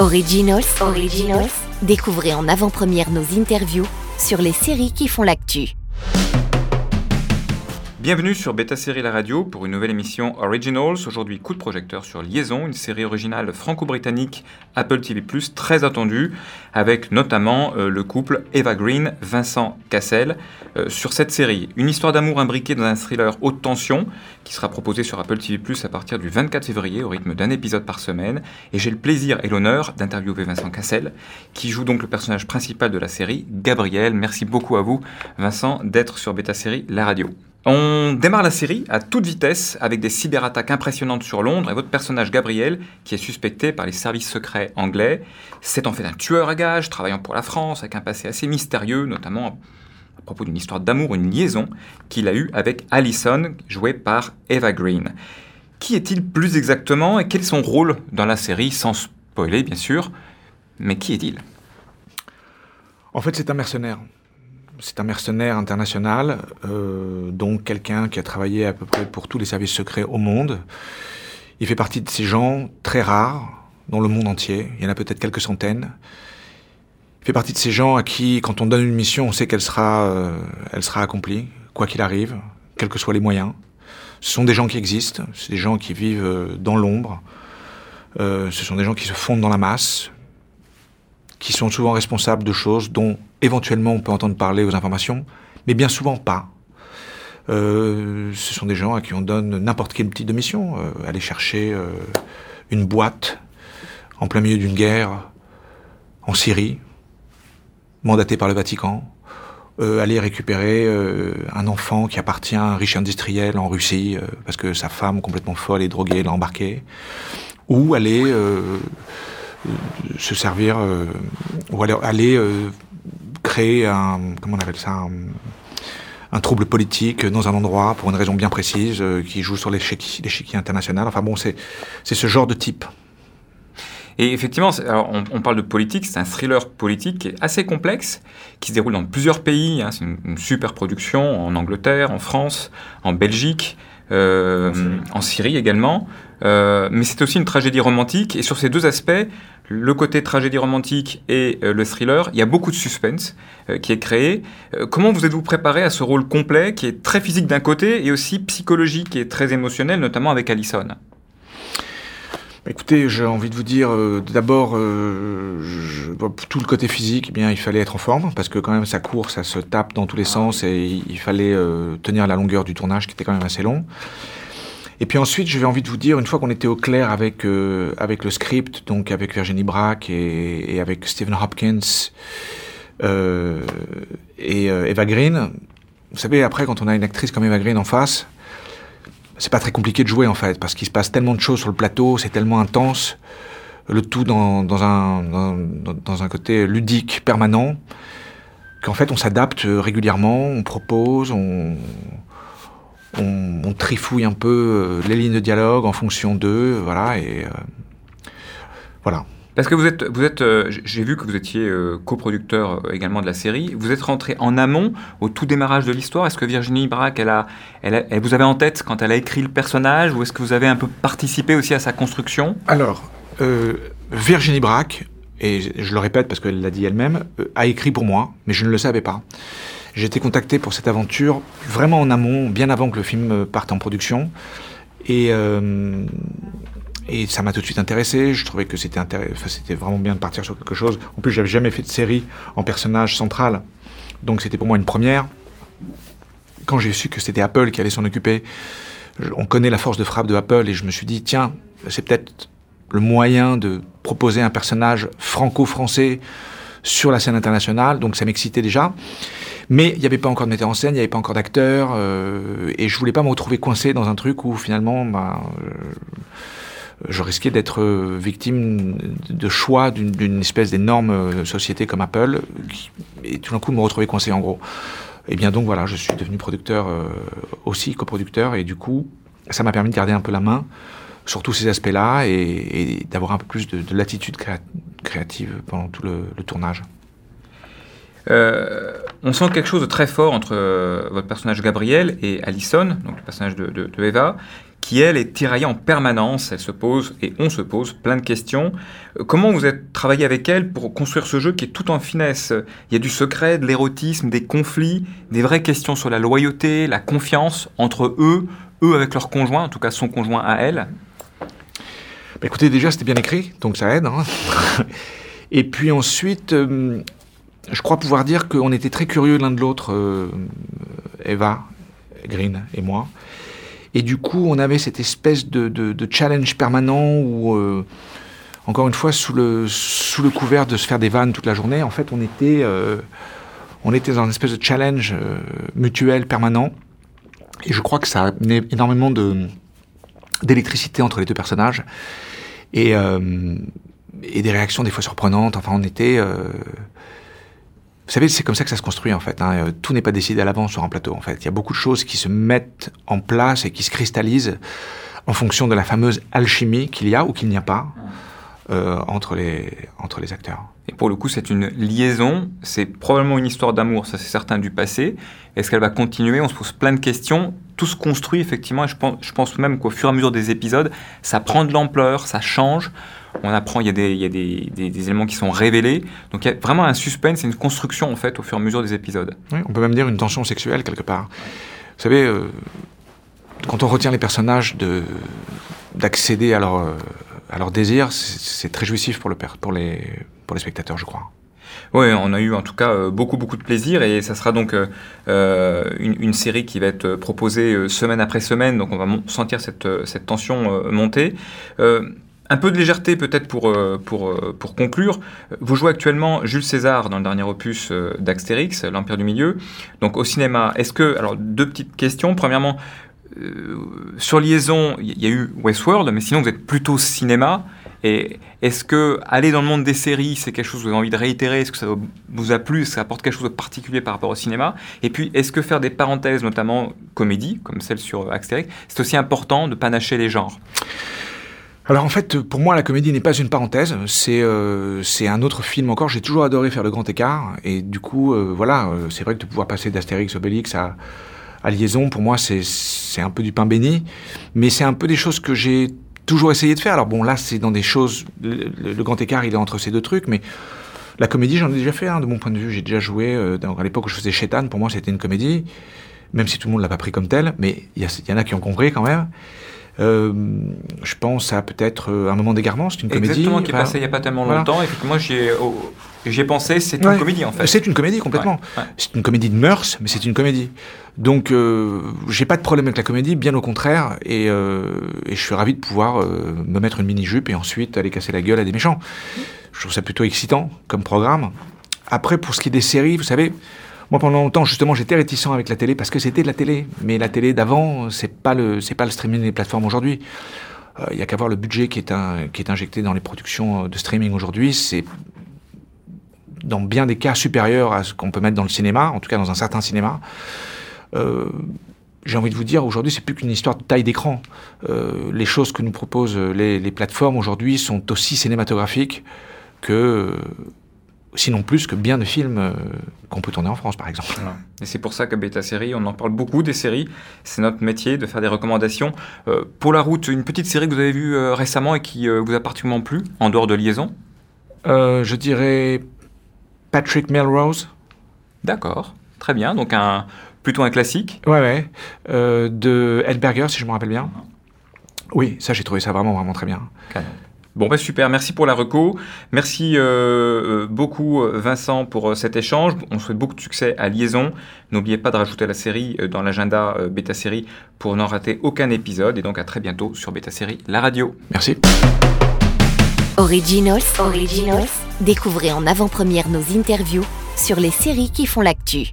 Originals, Originals. Découvrez en avant-première nos interviews sur les séries qui font l'actu. Bienvenue sur Beta Série La Radio pour une nouvelle émission Originals. Aujourd'hui, coup de projecteur sur Liaison, une série originale franco-britannique Apple TV+, très attendue, avec notamment euh, le couple Eva Green, Vincent Cassel. Euh, sur cette série, une histoire d'amour imbriquée dans un thriller haute tension qui sera proposé sur Apple TV+, à partir du 24 février au rythme d'un épisode par semaine. Et j'ai le plaisir et l'honneur d'interviewer Vincent Cassel, qui joue donc le personnage principal de la série, Gabriel. Merci beaucoup à vous, Vincent, d'être sur Beta Série La Radio. On démarre la série à toute vitesse avec des cyberattaques impressionnantes sur Londres et votre personnage Gabriel, qui est suspecté par les services secrets anglais, c'est en fait un tueur à gages travaillant pour la France avec un passé assez mystérieux, notamment à propos d'une histoire d'amour, une liaison qu'il a eue avec Alison, jouée par Eva Green. Qui est-il plus exactement et quel est son rôle dans la série, sans spoiler bien sûr, mais qui est-il? En fait, c'est un mercenaire c'est un mercenaire international, euh, donc quelqu'un qui a travaillé à peu près pour tous les services secrets au monde. Il fait partie de ces gens très rares dans le monde entier. Il y en a peut-être quelques centaines. Il fait partie de ces gens à qui, quand on donne une mission, on sait qu'elle sera, euh, elle sera accomplie, quoi qu'il arrive, quels que soient les moyens. Ce sont des gens qui existent, c'est des gens qui vivent euh, dans l'ombre. ce sont des gens qui se fondent dans la masse, qui sont souvent responsables de choses dont éventuellement on peut entendre parler aux informations, mais bien souvent pas. Euh, ce sont des gens à qui on donne n'importe quelle petite mission, euh, aller chercher euh, une boîte en plein milieu d'une guerre en Syrie, mandaté par le Vatican, aller récupérer un enfant qui appartient à un riche industriel en Russie parce que sa femme complètement folle et droguée l'a embarqué, ou aller se servir ou aller créer un, comment on appelle ça, un, trouble politique dans un endroit pour une raison bien précise, euh, qui joue sur l'échiquier international. Enfin bon, c'est ce genre de type. Et effectivement, on, on, parle de politique, c'est un thriller politique assez complexe, qui se déroule dans plusieurs pays. Hein, c'est une, super production en Angleterre, en France, en Belgique, euh, en, Syrie. également. Euh, mais c'est aussi une tragédie romantique. Et sur ces deux aspects, le côté tragédie romantique et euh, le thriller, il y a beaucoup de suspense euh, qui est créé. Euh, comment vous êtes-vous préparé à ce rôle complet qui est très physique d'un côté et aussi psychologique et très émotionnel, notamment avec Allison Écoutez, j'ai envie de vous dire, d'abord, tout le côté physique, eh bien, il fallait être en forme, parce que quand même, ça court, ça se tape dans tous les sens, et il fallait tenir la longueur du tournage, qui était quand même assez long. Et puis ensuite, j'avais envie de vous dire, une fois qu'on était au clair avec, euh, avec le script, donc avec Virginie Brack et, et avec Stephen Hopkins euh, et euh, Eva Green, vous savez, après, quand on a une actrice comme Eva Green en face, c'est pas très compliqué de jouer en fait, parce qu'il se passe tellement de choses sur le plateau, c'est tellement intense, le tout dans, un, côté ludique permanent, qu'en fait on s'adapte régulièrement, on propose, on, on, trifouille un peu euh, les lignes de dialogue en fonction d'eux, voilà, et euh, voilà. Parce que vous êtes, vous êtes, euh, j'ai vu que vous étiez coproducteur également de la série. Vous êtes rentré en amont au tout démarrage de l'histoire. Est-ce que Virginie Braque, elle a, elle, vous avez en tête quand elle a écrit le personnage, ou est-ce que vous avez un peu participé aussi à sa construction? Alors, Virginie Braque, et je le répète parce qu'elle l'a dit elle-même, a écrit pour moi, mais je ne le savais pas. J'ai été contacté pour cette aventure vraiment en amont, bien avant que le film parte en production. Et, euh, et ça m'a tout de suite intéressé. Je trouvais que c'était enfin, c'était vraiment bien de partir sur quelque chose. En plus, j'avais jamais fait de série en personnage central, donc c'était pour moi une première. Quand j'ai su que c'était Apple qui allait s'en occuper, on connaît la force de frappe de Apple et je me suis dit tiens, c'est peut-être le moyen de proposer un personnage franco-français sur la scène internationale, donc ça m'excitait déjà. Mais il n'y avait pas encore de metteur en scène, il n'y avait pas encore d'acteur, euh, et je voulais pas me retrouver coincé dans un truc où finalement, bah, euh, je risquais d'être victime de choix d'une espèce d'énorme société comme Apple, et tout d'un coup me retrouver coincé en gros. Et bien donc voilà, je suis devenu producteur euh, aussi, coproducteur, et du coup, ça m'a permis de garder un peu la main sur tous ces aspects-là et, d'avoir un peu plus de, latitude créative pendant tout le, tournage. Euh, on sent quelque chose de très fort entre euh, votre personnage Gabriel et Allison, donc le personnage de, Eva, qui elle est tiraillée en permanence. Elle se pose et on se pose plein de questions. Euh, comment vous êtes travaillé avec elle pour construire ce jeu qui est tout en finesse? Il y a du secret, de l'érotisme, des conflits, des vraies questions sur la loyauté, la confiance entre eux, eux avec leur conjoint, en tout cas son conjoint à elle. Bah, écoutez, déjà c'était bien écrit, donc ça aide. Hein. et puis ensuite, euh, je crois pouvoir dire qu'on était très curieux l'un de l'autre, euh, Eva Green et moi. Et du coup, on avait cette espèce de, challenge permanent où, euh, encore une fois, sous le, couvert de se faire des vannes toute la journée, en fait, on était, euh, dans une espèce de challenge euh, mutuel permanent. Et je crois que ça a amené énormément d'électricité entre les deux personnages. Et, et des réactions des fois surprenantes. Enfin, on était vous savez, c'est comme ça que ça se construit en fait. Hein. Euh, tout n'est pas décidé à l'avance sur un plateau en fait. Il y a beaucoup de choses qui se mettent en place et qui se cristallisent en fonction de la fameuse alchimie qu'il y a ou qu'il n'y a pas euh, entre, les, entre les acteurs. Et pour le coup, c'est une liaison, c'est probablement une histoire d'amour, ça c'est certain du passé. Est-ce qu'elle va continuer? On se pose plein de questions. Tout se construit effectivement, et je pense, je pense même qu'au fur et à mesure des épisodes, ça prend de l'ampleur, ça change on apprend, il y a, des, il y a des, des, éléments qui sont révélés. Donc il y a vraiment un suspense, une construction en fait au fur et à mesure des épisodes. Oui, on peut même dire une tension sexuelle quelque part. Vous savez, euh, quand on retient les personnages de, d'accéder à leur, euh, à leur désir, c'est, très jouissif pour, le, pour, les, pour les spectateurs, je crois. Oui, on a eu en tout cas euh, beaucoup beaucoup de plaisir et ça sera donc une, une, série qui va être proposée semaine après semaine, donc on va sentir cette, cette tension monter. Un peu de légèreté peut-être pour, euh, pour, euh, pour conclure. Vous jouez actuellement Jules César dans le dernier opus euh, d'Axtérix, l'Empire du Milieu. Donc au cinéma, est-ce que... Alors deux petites questions. Premièrement, sur Liaison, il y a eu Westworld, mais sinon vous êtes plutôt cinéma. Et est-ce que aller dans le monde des séries, c'est quelque chose que vous avez envie de réitérer? Est-ce que ça vous a plu? Est-ce que ça apporte quelque chose de particulier par rapport au cinéma? Et puis, est-ce que faire des parenthèses, notamment comédie, comme celle sur Axtérix, c'est aussi important de panacher les genres? Alors en fait, pour moi, la comédie n'est pas une parenthèse, c'est euh, un autre film encore. J'ai toujours adoré faire le grand écart, et du coup, euh, voilà, euh, c'est vrai que de pouvoir passer d'Astérix Obélix à, à Liaison, pour moi, c'est un peu du pain béni, mais c'est un peu des choses que j'ai toujours essayé de faire. Alors bon, là, c'est dans des choses, le, grand écart, il est entre ces deux trucs, mais la comédie, j'en ai déjà fait, hein, de mon point de vue. J'ai déjà joué, à l'époque où je faisais Chétan, pour moi, c'était une comédie, même si tout le monde l'a pas pris comme tel, mais il y en a qui ont compris quand même. Euh, je pense à peut-être euh, Un moment d'égarement, c'est une comédie. Exactement, qui est passé il n'y a pas tellement longtemps. Effectivement, j'y ai, ai, pensé, c'est une comédie en fait. C'est une comédie complètement. C'est une comédie de mœurs, mais c'est une comédie. Donc, euh, j'ai pas de problème avec la comédie, bien au contraire, et, euh, et je suis ravi de pouvoir me mettre une mini-jupe et ensuite aller casser la gueule à des méchants. Je trouve ça plutôt excitant comme programme. Après, pour ce qui est des séries, vous savez, moi, pendant longtemps, justement, j'étais réticent avec la télé parce que c'était de la télé. Mais la télé d'avant, c'est pas le, c'est pas le streaming des plateformes aujourd'hui. Il euh, n'y a qu'à voir le budget qui est, injecté dans les productions de streaming aujourd'hui. C'est dans bien des cas supérieur à ce qu'on peut mettre dans le cinéma, en tout cas dans un certain cinéma. Euh, j'ai envie de vous dire, aujourd'hui, c'est plus qu'une histoire de taille d'écran. Euh, les choses que nous proposent les, les plateformes aujourd'hui sont aussi cinématographiques que sinon plus que bien de films euh, qu'on peut tourner en France, par exemple. Et c'est pour ça que Beta Série, on en parle beaucoup des séries. C'est notre métier de faire des recommandations. Euh, pour la route, une petite série que vous avez vue euh, récemment et qui vous a particulièrement plu, en dehors de Liaison? Je dirais Patrick Melrose. D'accord, très bien. Donc un, plutôt un classique. Ouais, ouais. de Edberger, si je me rappelle bien. Oui, ça, j'ai trouvé ça vraiment, vraiment très bien. Bon, bah super, merci pour la reco. Merci euh, euh, beaucoup, euh, Vincent, pour cet échange. On souhaite beaucoup de succès à Liaison. N'oubliez pas de rajouter la série dans l'agenda Beta Série pour n'en rater aucun épisode. Et donc à très bientôt sur Beta Série, la radio. Merci. Originals, Originals. Découvrez en avant-première nos interviews sur les séries qui font l'actu.